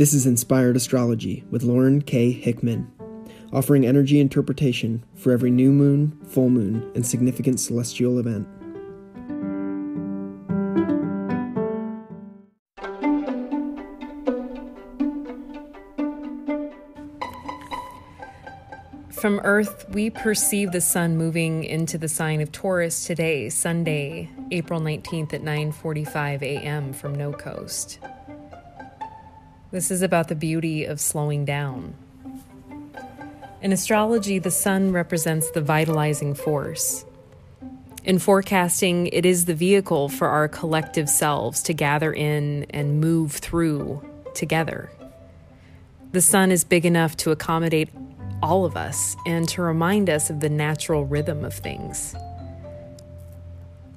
This is Inspired Astrology with Lauren K. Hickman, offering energy interpretation for every new moon, full moon, and significant celestial event. From Earth, we perceive the sun moving into the sign of Taurus today, Sunday, April 19th at 9:45 a.m. from No Coast. This is about the beauty of slowing down. In astrology, the sun represents the vitalizing force. In forecasting, it is the vehicle for our collective selves to gather in and move through together. The sun is big enough to accommodate all of us and to remind us of the natural rhythm of things.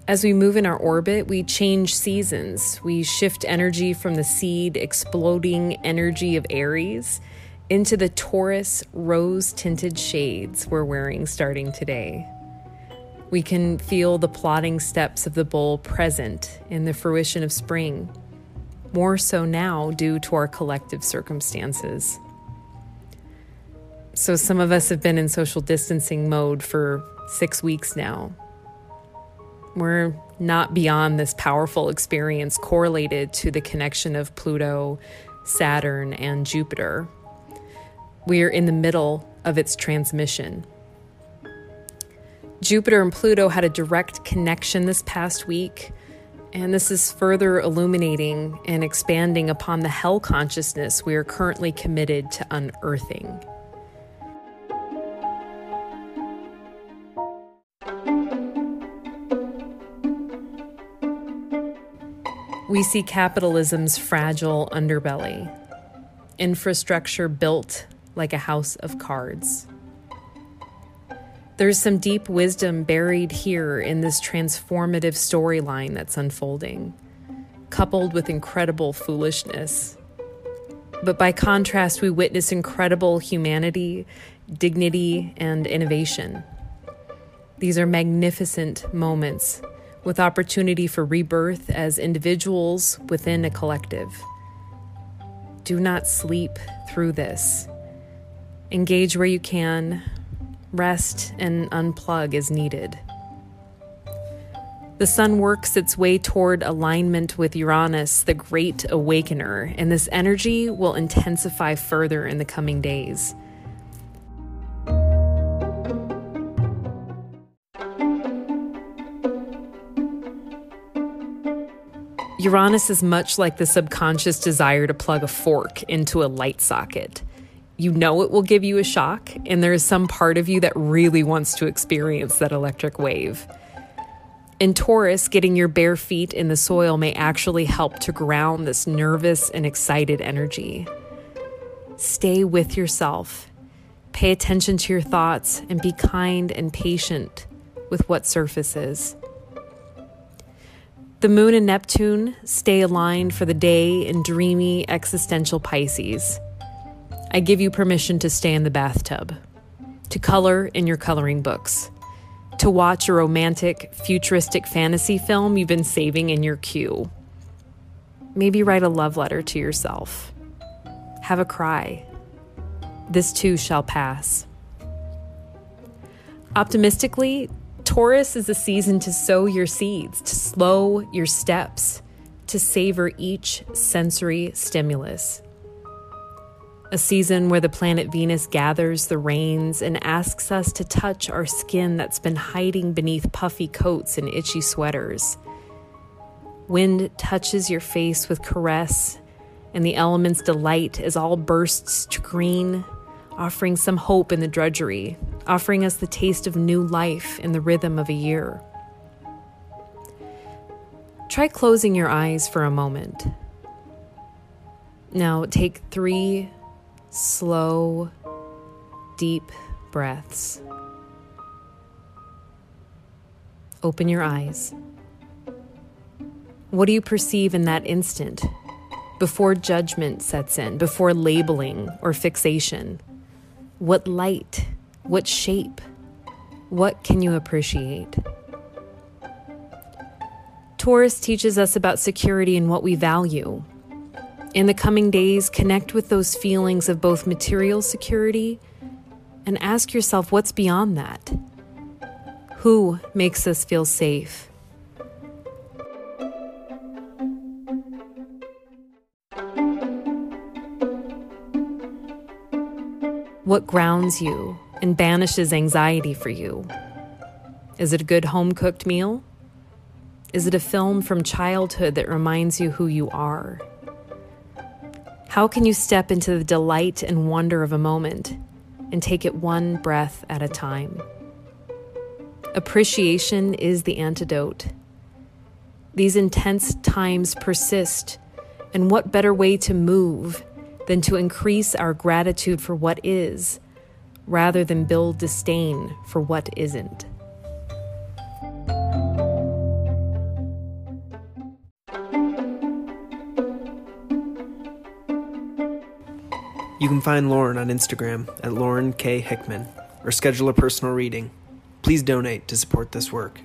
As we move in our orbit, we change seasons. We shift energy from the seed exploding energy of Aries into the Taurus rose tinted shades we're wearing starting today. We can feel the plodding steps of the bull present in the fruition of spring, more so now due to our collective circumstances. So, some of us have been in social distancing mode for six weeks now. We're not beyond this powerful experience correlated to the connection of Pluto, Saturn, and Jupiter. We are in the middle of its transmission. Jupiter and Pluto had a direct connection this past week, and this is further illuminating and expanding upon the hell consciousness we are currently committed to unearthing. We see capitalism's fragile underbelly, infrastructure built like a house of cards. There's some deep wisdom buried here in this transformative storyline that's unfolding, coupled with incredible foolishness. But by contrast, we witness incredible humanity, dignity, and innovation. These are magnificent moments with opportunity for rebirth as individuals within a collective. Do not sleep through this. Engage where you can, rest and unplug as needed. The sun works its way toward alignment with Uranus, the great awakener, and this energy will intensify further in the coming days. Uranus is much like the subconscious desire to plug a fork into a light socket. You know it will give you a shock, and there is some part of you that really wants to experience that electric wave. In Taurus, getting your bare feet in the soil may actually help to ground this nervous and excited energy. Stay with yourself. Pay attention to your thoughts and be kind and patient with what surfaces. The moon and Neptune stay aligned for the day in dreamy existential Pisces. I give you permission to stay in the bathtub, to color in your coloring books, to watch a romantic, futuristic fantasy film you've been saving in your queue. Maybe write a love letter to yourself. Have a cry. This too shall pass. Optimistically, Taurus is a season to sow your seeds, to slow your steps, to savor each sensory stimulus. A season where the planet Venus gathers the reins and asks us to touch our skin that's been hiding beneath puffy coats and itchy sweaters. Wind touches your face with caress, and the elements delight as all bursts to green, offering some hope in the drudgery offering us the taste of new life in the rhythm of a year. Try closing your eyes for a moment. Now take three slow, deep breaths. Open your eyes. What do you perceive in that instant before judgment sets in, before labeling or fixation? What light what shape? What can you appreciate? Taurus teaches us about security and what we value. In the coming days, connect with those feelings of both material security and ask yourself what's beyond that? Who makes us feel safe? What grounds you and banishes anxiety for you? Is it a good home cooked meal? Is it a film from childhood that reminds you who you are? How can you step into the delight and wonder of a moment and take it one breath at a time? Appreciation is the antidote. These intense times persist, and what better way to move than to increase our gratitude for what is, rather than build disdain for what isn't. You can find Lauren on Instagram at Lauren K. Hickman or schedule a personal reading. Please donate to support this work.